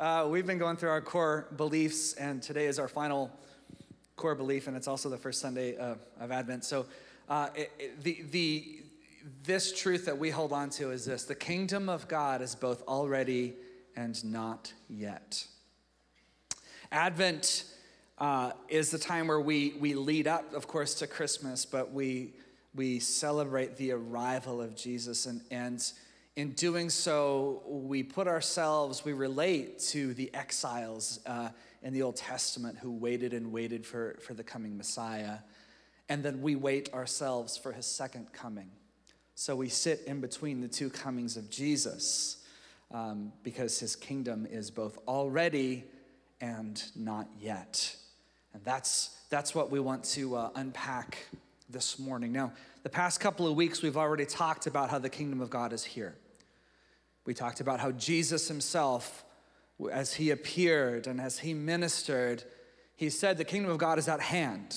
Uh, we've been going through our core beliefs, and today is our final core belief, and it's also the first Sunday uh, of Advent. So, uh, it, it, the, the, this truth that we hold on to is this the kingdom of God is both already and not yet. Advent uh, is the time where we, we lead up, of course, to Christmas, but we, we celebrate the arrival of Jesus. And, and in doing so, we put ourselves, we relate to the exiles uh, in the Old Testament who waited and waited for, for the coming Messiah. And then we wait ourselves for his second coming. So we sit in between the two comings of Jesus um, because his kingdom is both already and not yet. And that's, that's what we want to uh, unpack this morning. Now, the past couple of weeks, we've already talked about how the kingdom of God is here. We talked about how Jesus himself, as he appeared and as he ministered, he said, The kingdom of God is at hand.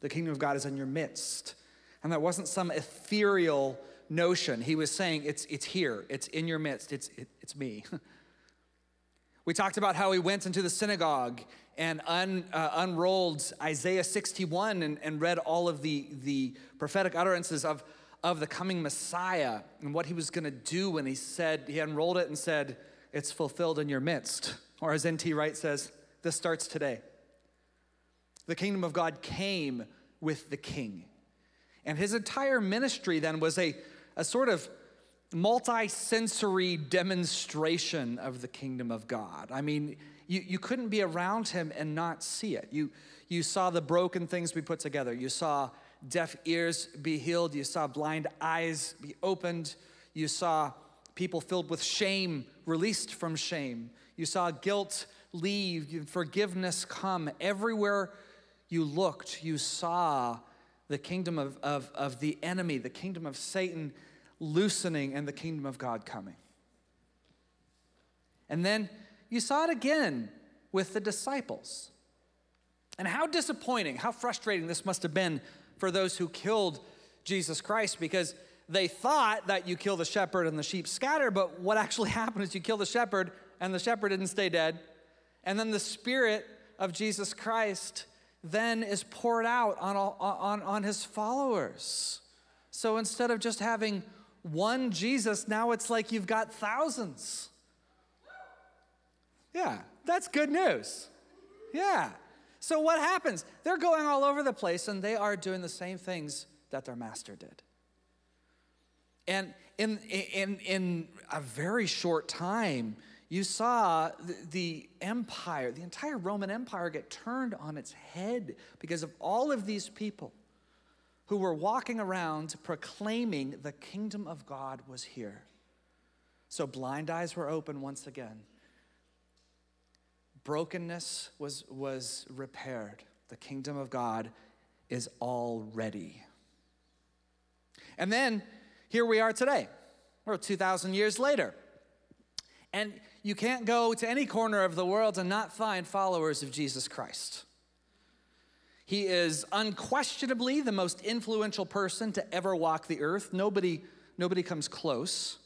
The kingdom of God is in your midst. And that wasn't some ethereal notion. He was saying, It's, it's here, it's in your midst, it's, it, it's me. we talked about how he went into the synagogue and un, uh, unrolled Isaiah 61 and, and read all of the, the prophetic utterances of of the coming Messiah and what he was going to do when he said, he unrolled it and said, It's fulfilled in your midst. Or as N.T. Wright says, this starts today. The kingdom of God came with the king. And his entire ministry then was a, a sort of multi sensory demonstration of the kingdom of God. I mean, you, you couldn't be around him and not see it. You, you saw the broken things we put together, you saw deaf ears be healed. You saw blind eyes be opened. You saw people filled with shame released from shame. You saw guilt leave, forgiveness come. Everywhere you looked, you saw the kingdom of, of, of the enemy, the kingdom of Satan loosening, and the kingdom of God coming. And then you saw it again with the disciples. And how disappointing, how frustrating this must have been for those who killed Jesus Christ because they thought that you kill the shepherd and the sheep scatter, but what actually happened is you kill the shepherd and the shepherd didn't stay dead. And then the spirit of Jesus Christ then is poured out on, all, on, on his followers. So instead of just having one Jesus, now it's like you've got thousands. Yeah, that's good news. Yeah. So what happens? They're going all over the place and they are doing the same things that their master did. And in, in, in a very short time, you saw the, the, empire, the entire Roman Empire get turned on its head because of all of these people who were walking around proclaiming the kingdom of God was here. So blind eyes were open once again brokenness was, was repaired. The kingdom of God is already. And then here we are today. We're 2,000 years later. And you can't go to any corner of the world and not find followers of Jesus Christ. He is unquestionably the most influential person to ever walk the earth. Nobody, nobody comes close.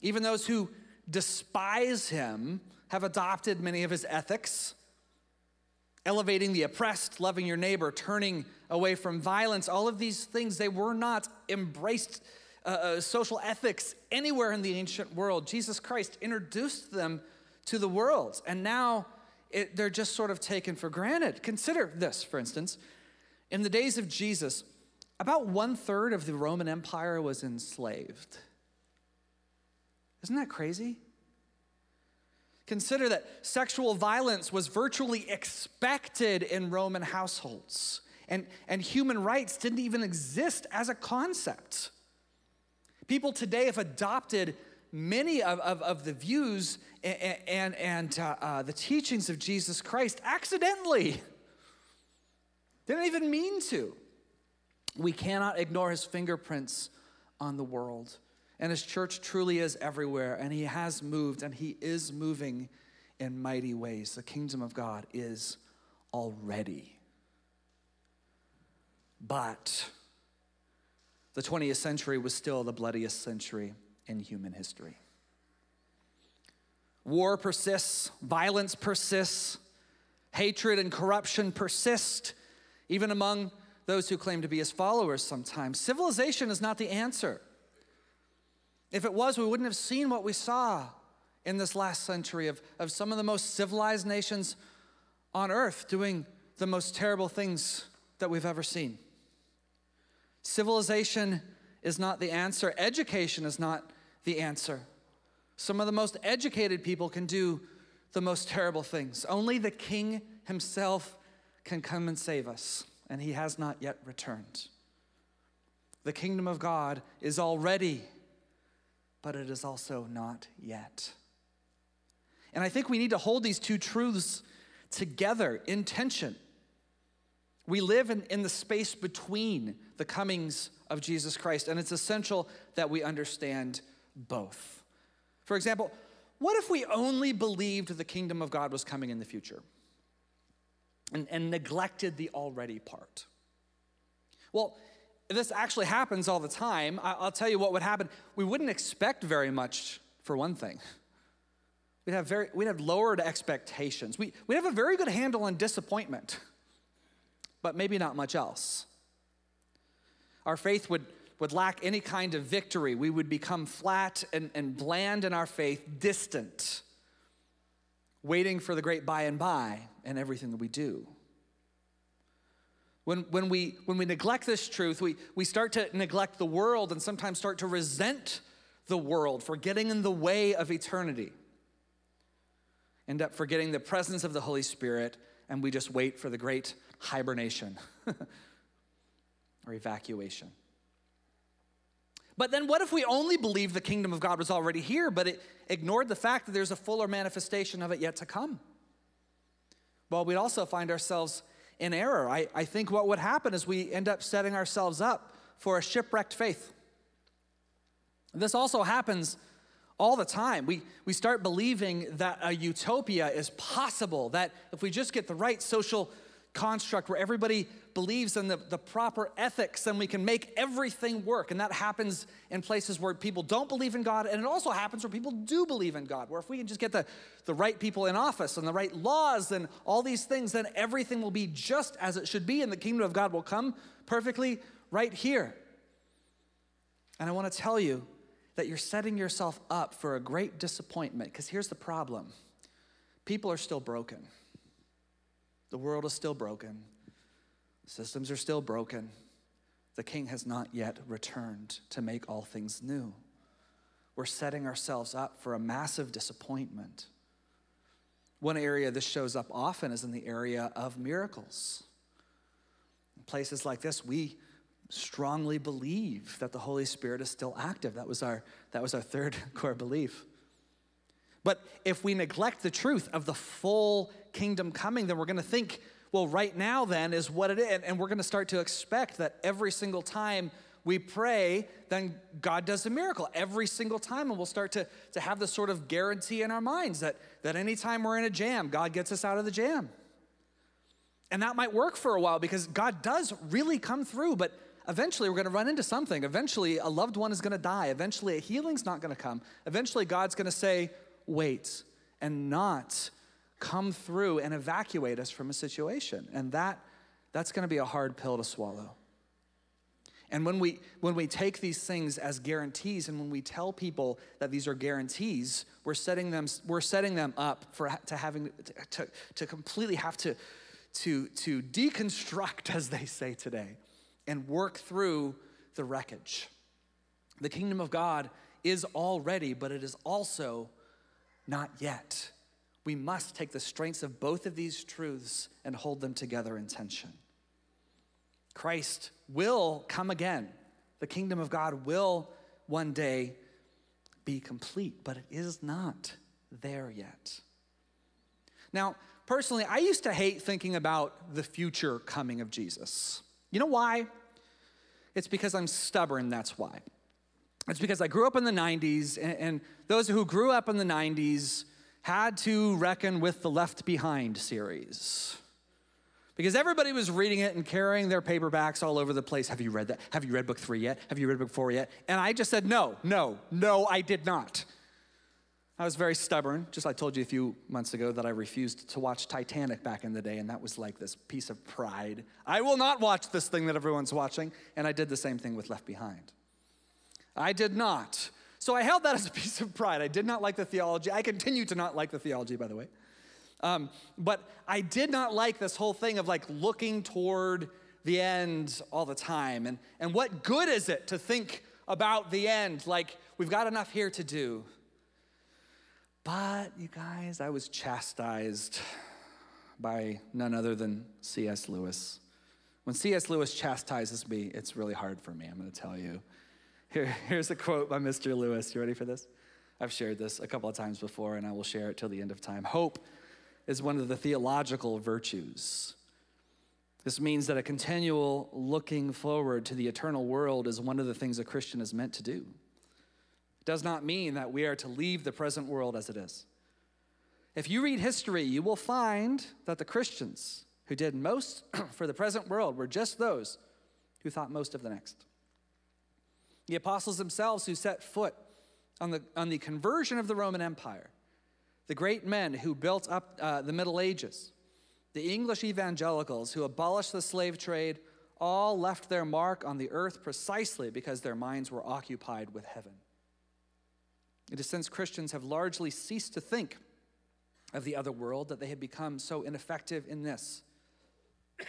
Even those who despise him have adopted many of his ethics elevating the oppressed, loving your neighbor, turning away from violence, all of these things, they were not embraced uh, uh, social ethics anywhere in the ancient world. Jesus Christ introduced them to the world, and now it, they're just sort of taken for granted. Consider this, for instance. In the days of Jesus, about one third of the Roman Empire was enslaved. Isn't that crazy? Consider that sexual violence was virtually expected in Roman households, and, and human rights didn't even exist as a concept. People today have adopted many of, of, of the views and, and, and uh, uh, the teachings of Jesus Christ accidentally. They didn't even mean to. We cannot ignore his fingerprints on the world. And his church truly is everywhere, and he has moved, and he is moving in mighty ways. The kingdom of God is already. But the 20th century was still the bloodiest century in human history. War persists, violence persists, hatred and corruption persist, even among those who claim to be his followers sometimes. Civilization is not the answer. If it was, we wouldn't have seen what we saw in this last century of, of some of the most civilized nations on earth doing the most terrible things that we've ever seen. Civilization is not the answer, education is not the answer. Some of the most educated people can do the most terrible things. Only the king himself can come and save us, and he has not yet returned. The kingdom of God is already, but it is also not yet. And I think we need to hold these two truths together in tension. We live in, in the space between the comings of Jesus Christ, and it's essential that we understand both. For example, what if we only believed the kingdom of God was coming in the future and, and neglected the already part? Well, this actually happens all the time. I'll tell you what would happen. We wouldn't expect very much, for one thing. We'd have, very, we'd have lowered expectations. We, we'd have a very good handle on disappointment, but maybe not much else. Our faith would, would lack any kind of victory. We would become flat and, and bland in our faith, distant, waiting for the great by and by and everything that we do. When, when, we, when we neglect this truth, we, we start to neglect the world and sometimes start to resent the world for getting in the way of eternity. End up forgetting the presence of the Holy Spirit, and we just wait for the great hibernation or evacuation. But then, what if we only believed the kingdom of God was already here, but it ignored the fact that there's a fuller manifestation of it yet to come? Well, we'd also find ourselves in error. I, I think what would happen is we end up setting ourselves up for a shipwrecked faith. This also happens all the time. We, we start believing that a utopia is possible, that if we just get the right social construct where everybody believes in the, the proper ethics, and we can make everything work. And that happens in places where people don't believe in God. And it also happens where people do believe in God, where if we can just get the, the right people in office and the right laws and all these things, then everything will be just as it should be. And the kingdom of God will come perfectly right here. And I want to tell you that you're setting yourself up for a great disappointment because here's the problem people are still broken. The world is still broken. Systems are still broken. The king has not yet returned to make all things new. We're setting ourselves up for a massive disappointment. One area this shows up often is in the area of miracles. In places like this, we strongly believe that the Holy Spirit is still active. That was our, that was our third core belief. But if we neglect the truth of the full kingdom coming, then we're going to think, well, right now, then, is what it is. And we're going to start to expect that every single time we pray, then God does a miracle every single time. And we'll start to, to have this sort of guarantee in our minds that, that anytime we're in a jam, God gets us out of the jam. And that might work for a while because God does really come through, but eventually we're going to run into something. Eventually, a loved one is going to die. Eventually, a healing's not going to come. Eventually, God's going to say, wait and not come through and evacuate us from a situation. And that, that's going to be a hard pill to swallow. And when we, when we take these things as guarantees and when we tell people that these are guarantees, we're setting them, we're setting them up for to having to, to completely have to, to, to deconstruct, as they say today, and work through the wreckage. The kingdom of God is already, but it is also not yet. We must take the strengths of both of these truths and hold them together in tension. Christ will come again. The kingdom of God will one day be complete, but it is not there yet. Now, personally, I used to hate thinking about the future coming of Jesus. You know why? It's because I'm stubborn, that's why. It's because I grew up in the 90s, and, and those who grew up in the 90s had to reckon with the Left Behind series. Because everybody was reading it and carrying their paperbacks all over the place. Have you read that? Have you read book three yet? Have you read book four yet? And I just said, no, no, no, I did not. I was very stubborn, just like I told you a few months ago that I refused to watch Titanic back in the day, and that was like this piece of pride. I will not watch this thing that everyone's watching, and I did the same thing with Left Behind. I did not. So I held that as a piece of pride. I did not like the theology. I continue to not like the theology, by the way. Um, but I did not like this whole thing of like looking toward the end all the time. And, and what good is it to think about the end? Like, we've got enough here to do. But you guys, I was chastised by none other than C.S. Lewis. When C.S. Lewis chastises me, it's really hard for me, I'm going to tell you. Here, here's a quote by Mr. Lewis. You ready for this? I've shared this a couple of times before, and I will share it till the end of time. Hope is one of the theological virtues. This means that a continual looking forward to the eternal world is one of the things a Christian is meant to do. It does not mean that we are to leave the present world as it is. If you read history, you will find that the Christians who did most for the present world were just those who thought most of the next. The apostles themselves who set foot on the, on the conversion of the Roman Empire the great men who built up uh, the Middle Ages, the English evangelicals who abolished the slave trade, all left their mark on the earth precisely because their minds were occupied with heaven. It is since Christians have largely ceased to think of the other world that they have become so ineffective in this.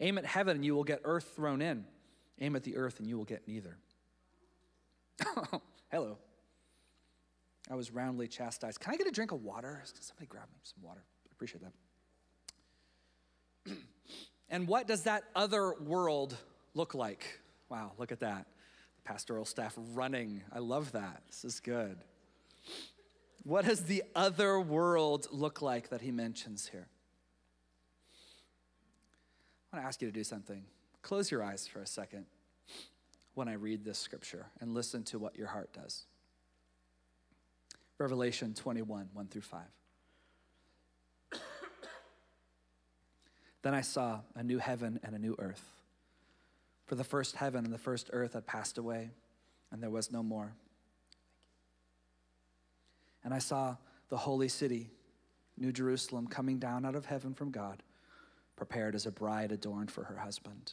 Aim at heaven and you will get earth thrown in. Aim at the earth and you will get neither. Hello. I was roundly chastised. Can I get a drink of water? Somebody grab me some water. I appreciate that. and what does that other world look like? Wow, look at that. The pastoral staff running. I love that. This is good. What does the other world look like that he mentions here? I want to ask you to do something. Close your eyes for a second when I read this scripture and listen to what your heart does. Revelation 21, 1 through 5. then I saw a new heaven and a new earth. For the first heaven and the first earth had passed away, and there was no more. And I saw the holy city, New Jerusalem, coming down out of heaven from God, prepared as a bride adorned for her husband.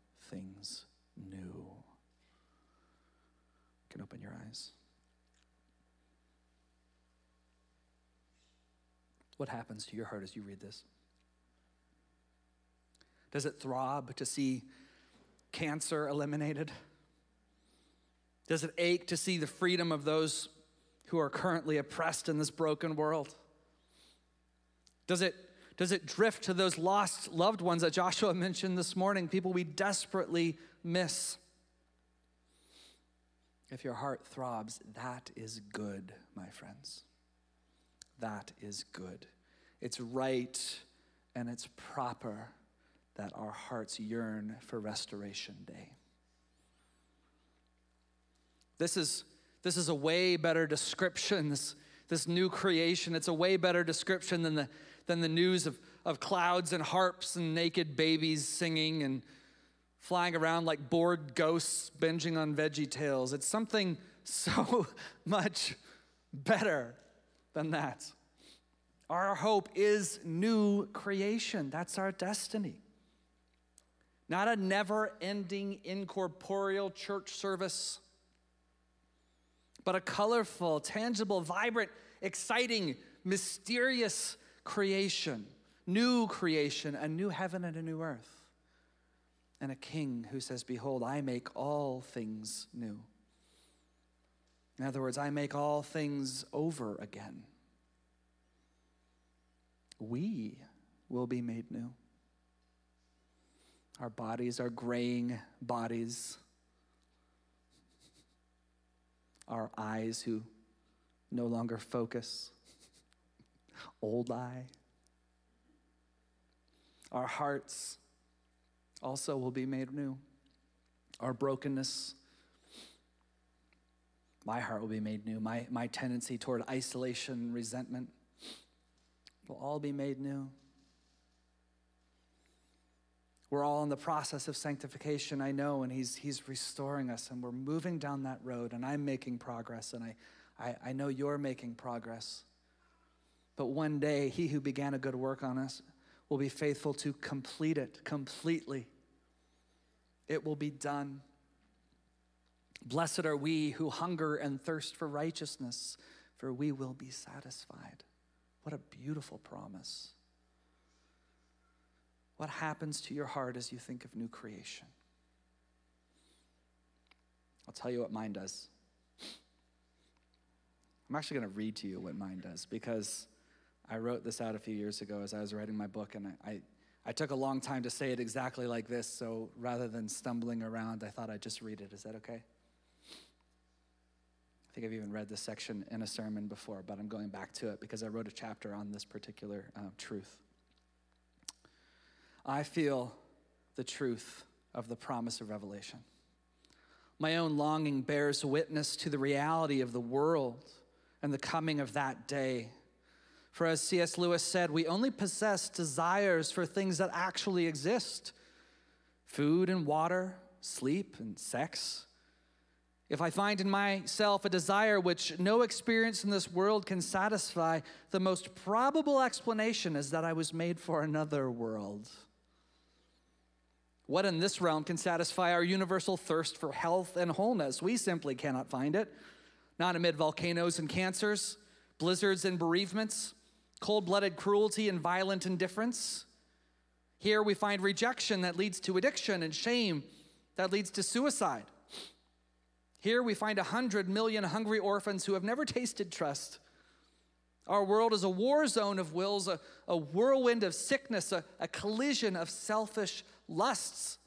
things new. You can open your eyes. What happens to your heart as you read this? Does it throb to see cancer eliminated? Does it ache to see the freedom of those who are currently oppressed in this broken world? Does it, does it drift to those lost loved ones that Joshua mentioned this morning, people we desperately miss? If your heart throbs, that is good, my friends that is good. It's right and it's proper that our hearts yearn for Restoration Day. This is, this is a way better description, this, this new creation. It's a way better description than the, than the news of, of clouds and harps and naked babies singing and flying around like bored ghosts binging on veggie tales. It's something so much better than that. Our hope is new creation. That's our destiny. Not a never ending incorporeal church service, but a colorful, tangible, vibrant, exciting, mysterious creation. New creation, a new heaven and a new earth. And a king who says, Behold, I make all things new. In other words, I make all things over again. We will be made new. Our bodies are graying bodies. our eyes who no longer focus, old eye. Our hearts also will be made new. Our brokenness, my heart will be made new. My, my tendency toward isolation, resentment will all be made new. We're all in the process of sanctification, I know, and he's, he's restoring us, and we're moving down that road, and I'm making progress, and I, I, I know you're making progress. But one day, he who began a good work on us will be faithful to complete it completely. It will be done. Blessed are we who hunger and thirst for righteousness, for we will be satisfied. What a beautiful promise. What happens to your heart as you think of new creation? I'll tell you what mine does. I'm actually going to read to you what mine does because I wrote this out a few years ago as I was writing my book, and I, I, I took a long time to say it exactly like this, so rather than stumbling around, I thought I'd just read it. Is that okay? I think I've even read this section in a sermon before, but I'm going back to it because I wrote a chapter on this particular uh, truth. I feel the truth of the promise of Revelation. My own longing bears witness to the reality of the world and the coming of that day. For as C.S. Lewis said, we only possess desires for things that actually exist food and water, sleep and sex. If I find in myself a desire which no experience in this world can satisfy, the most probable explanation is that I was made for another world. What in this realm can satisfy our universal thirst for health and wholeness? We simply cannot find it. Not amid volcanoes and cancers, blizzards and bereavements, cold blooded cruelty and violent indifference. Here we find rejection that leads to addiction and shame that leads to suicide. Here we find a hundred million hungry orphans who have never tasted trust. Our world is a war zone of wills, a, a whirlwind of sickness, a, a collision of selfish lusts.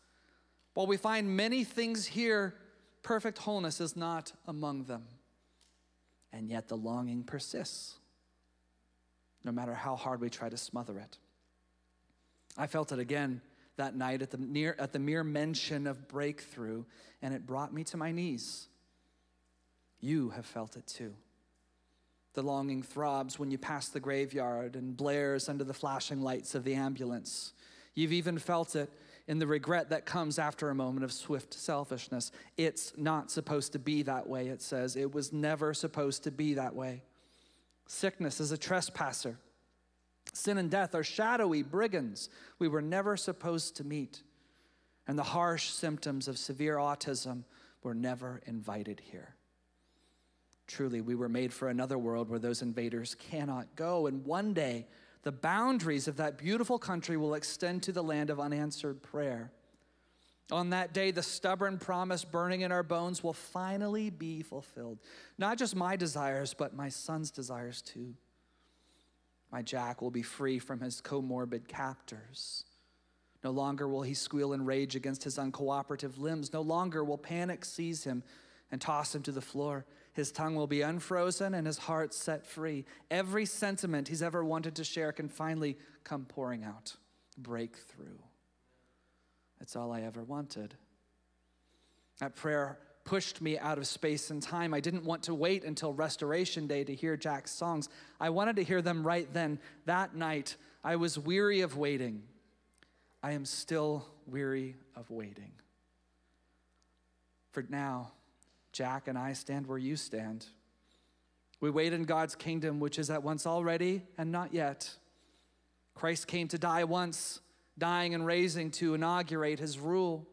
While we find many things here, perfect wholeness is not among them. And yet the longing persists, no matter how hard we try to smother it. I felt it again that night at the, near, at the mere mention of breakthrough, and it brought me to my knees. You have felt it too. The longing throbs when you pass the graveyard and blares under the flashing lights of the ambulance. You've even felt it in the regret that comes after a moment of swift selfishness. It's not supposed to be that way, it says. It was never supposed to be that way. Sickness is a trespasser. Sin and death are shadowy brigands we were never supposed to meet. And the harsh symptoms of severe autism were never invited here. Truly, we were made for another world where those invaders cannot go. And one day, the boundaries of that beautiful country will extend to the land of unanswered prayer. On that day, the stubborn promise burning in our bones will finally be fulfilled. Not just my desires, but my son's desires too. My Jack will be free from his comorbid captors. No longer will he squeal in rage against his uncooperative limbs. No longer will panic seize him and toss him to the floor. His tongue will be unfrozen and his heart set free. Every sentiment he's ever wanted to share can finally come pouring out, break through. That's all I ever wanted. That prayer pushed me out of space and time. I didn't want to wait until Restoration Day to hear Jack's songs. I wanted to hear them right then. That night, I was weary of waiting. I am still weary of waiting. For now, Jack and I stand where you stand. We wait in God's kingdom, which is at once already and not yet. Christ came to die once, dying and raising to inaugurate his rule.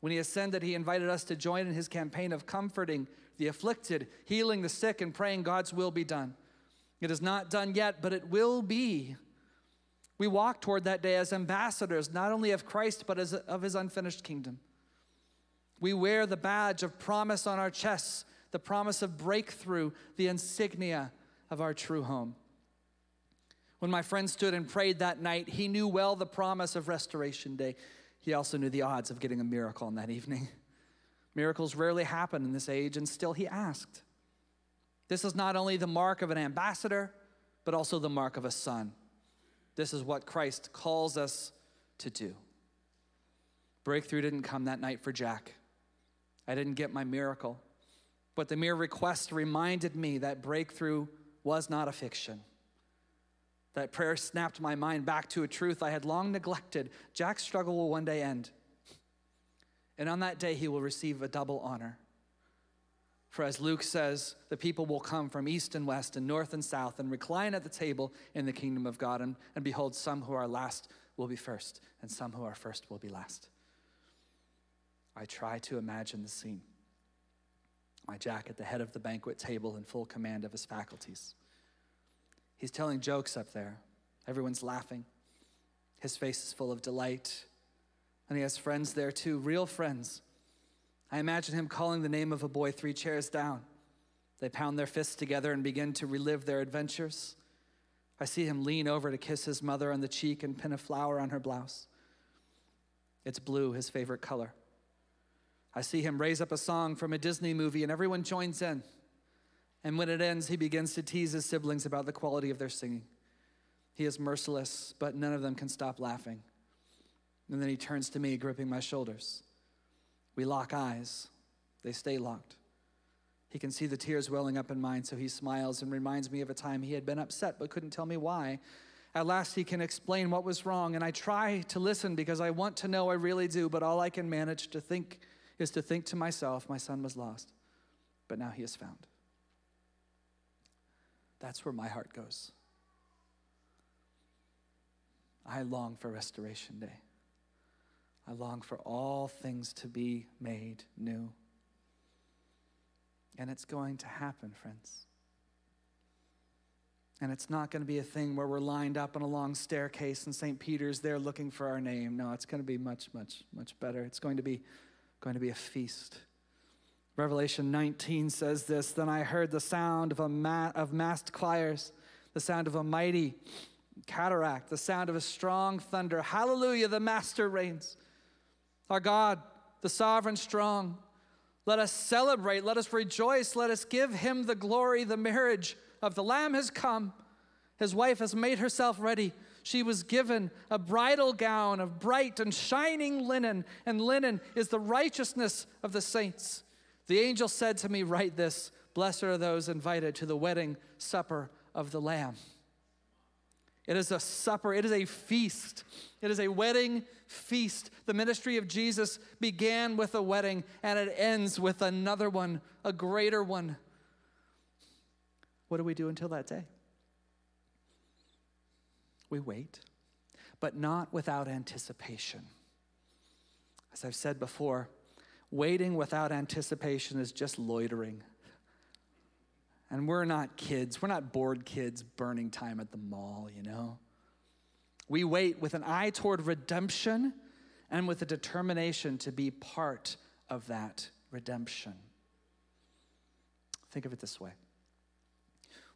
When he ascended, he invited us to join in his campaign of comforting the afflicted, healing the sick, and praying God's will be done. It is not done yet, but it will be. We walk toward that day as ambassadors, not only of Christ, but as of his unfinished kingdom. We wear the badge of promise on our chests, the promise of breakthrough, the insignia of our true home. When my friend stood and prayed that night, he knew well the promise of Restoration Day. He also knew the odds of getting a miracle on that evening. Miracles rarely happen in this age, and still he asked. This is not only the mark of an ambassador, but also the mark of a son. This is what Christ calls us to do. Breakthrough didn't come that night for Jack. I didn't get my miracle. But the mere request reminded me that breakthrough was not a fiction. That prayer snapped my mind back to a truth I had long neglected. Jack's struggle will one day end. And on that day, he will receive a double honor. For as Luke says, the people will come from east and west and north and south and recline at the table in the kingdom of God. And, and behold, some who are last will be first, and some who are first will be last. I try to imagine the scene. My Jack at the head of the banquet table in full command of his faculties. He's telling jokes up there. Everyone's laughing. His face is full of delight. And he has friends there too, real friends. I imagine him calling the name of a boy three chairs down. They pound their fists together and begin to relive their adventures. I see him lean over to kiss his mother on the cheek and pin a flower on her blouse. It's blue, his favorite color. I see him raise up a song from a Disney movie and everyone joins in. And when it ends, he begins to tease his siblings about the quality of their singing. He is merciless, but none of them can stop laughing. And then he turns to me, gripping my shoulders. We lock eyes, they stay locked. He can see the tears welling up in mine, so he smiles and reminds me of a time he had been upset but couldn't tell me why. At last, he can explain what was wrong, and I try to listen because I want to know, I really do, but all I can manage to think is to think to myself, my son was lost, but now he is found. That's where my heart goes. I long for Restoration Day. I long for all things to be made new. And it's going to happen, friends. And it's not going to be a thing where we're lined up on a long staircase and St. Peter's there looking for our name. No, it's going to be much, much, much better. It's going to be going to be a feast. Revelation 19 says this Then I heard the sound of, a ma- of massed choirs, the sound of a mighty cataract, the sound of a strong thunder. Hallelujah, the Master reigns. Our God, the sovereign strong. Let us celebrate, let us rejoice, let us give him the glory. The marriage of the Lamb has come. His wife has made herself ready. She was given a bridal gown of bright and shining linen, and linen is the righteousness of the saints. The angel said to me, Write this Blessed are those invited to the wedding supper of the Lamb. It is a supper, it is a feast, it is a wedding feast. The ministry of Jesus began with a wedding and it ends with another one, a greater one. What do we do until that day? We wait, but not without anticipation. As I've said before, Waiting without anticipation is just loitering. And we're not kids. We're not bored kids burning time at the mall, you know? We wait with an eye toward redemption and with a determination to be part of that redemption. Think of it this way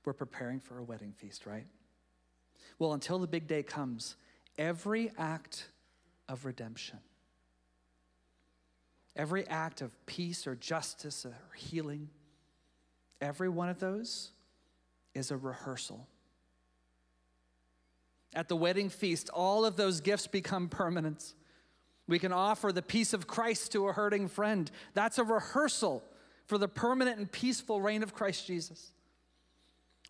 we're preparing for a wedding feast, right? Well, until the big day comes, every act of redemption Every act of peace or justice or healing, every one of those is a rehearsal. At the wedding feast, all of those gifts become permanent. We can offer the peace of Christ to a hurting friend. That's a rehearsal for the permanent and peaceful reign of Christ Jesus.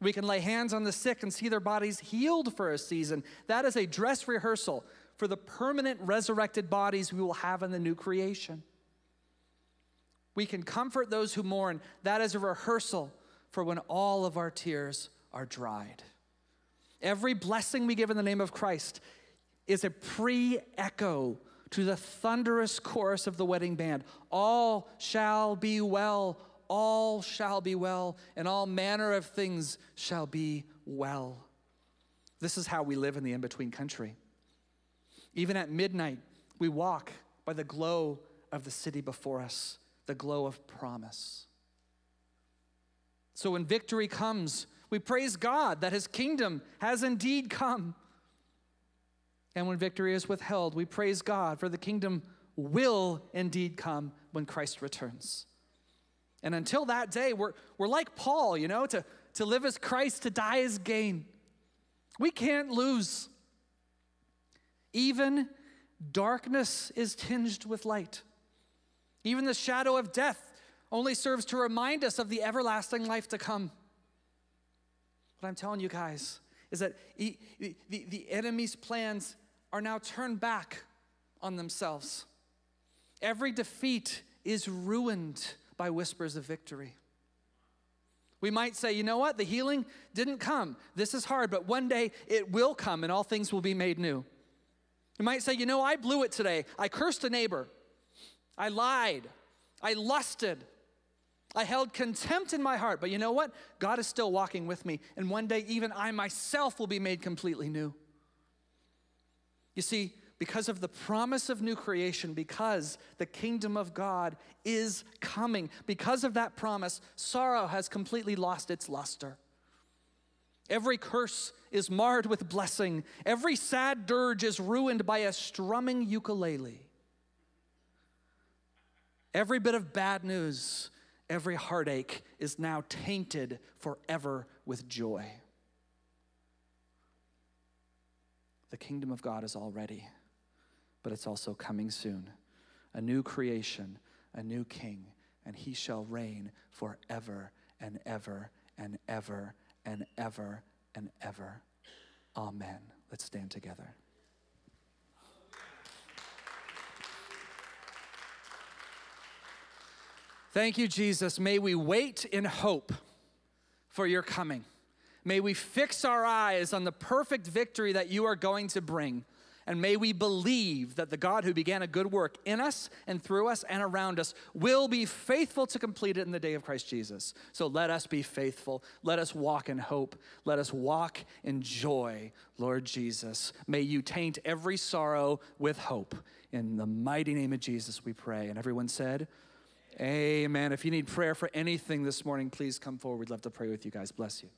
We can lay hands on the sick and see their bodies healed for a season. That is a dress rehearsal for the permanent resurrected bodies we will have in the new creation. We can comfort those who mourn. That is a rehearsal for when all of our tears are dried. Every blessing we give in the name of Christ is a pre echo to the thunderous chorus of the wedding band All shall be well, all shall be well, and all manner of things shall be well. This is how we live in the in between country. Even at midnight, we walk by the glow of the city before us the glow of promise. So when victory comes, we praise God that his kingdom has indeed come. And when victory is withheld, we praise God for the kingdom will indeed come when Christ returns. And until that day, we're, we're like Paul, you know, to, to live as Christ, to die as gain. We can't lose. Even darkness is tinged with light. Even the shadow of death only serves to remind us of the everlasting life to come. What I'm telling you guys is that the, the, the enemy's plans are now turned back on themselves. Every defeat is ruined by whispers of victory. We might say, you know what, the healing didn't come. This is hard, but one day it will come and all things will be made new. You might say, you know, I blew it today. I cursed a neighbor. I lied. I lusted. I held contempt in my heart. But you know what? God is still walking with me. And one day, even I myself will be made completely new. You see, because of the promise of new creation, because the kingdom of God is coming, because of that promise, sorrow has completely lost its luster. Every curse is marred with blessing. Every sad dirge is ruined by a strumming ukulele. Every bit of bad news every heartache is now tainted forever with joy. The kingdom of God is already, but it's also coming soon. A new creation, a new king, and he shall reign forever and ever and ever and ever and ever. Amen. Let's stand together. Thank you, Jesus. May we wait in hope for your coming. May we fix our eyes on the perfect victory that you are going to bring. And may we believe that the God who began a good work in us and through us and around us will be faithful to complete it in the day of Christ Jesus. So let us be faithful. Let us walk in hope. Let us walk in joy, Lord Jesus. May you taint every sorrow with hope. In the mighty name of Jesus, we pray. And everyone said, Amen. If you need prayer for anything this morning, please come forward. We'd love to pray with you guys. Bless you.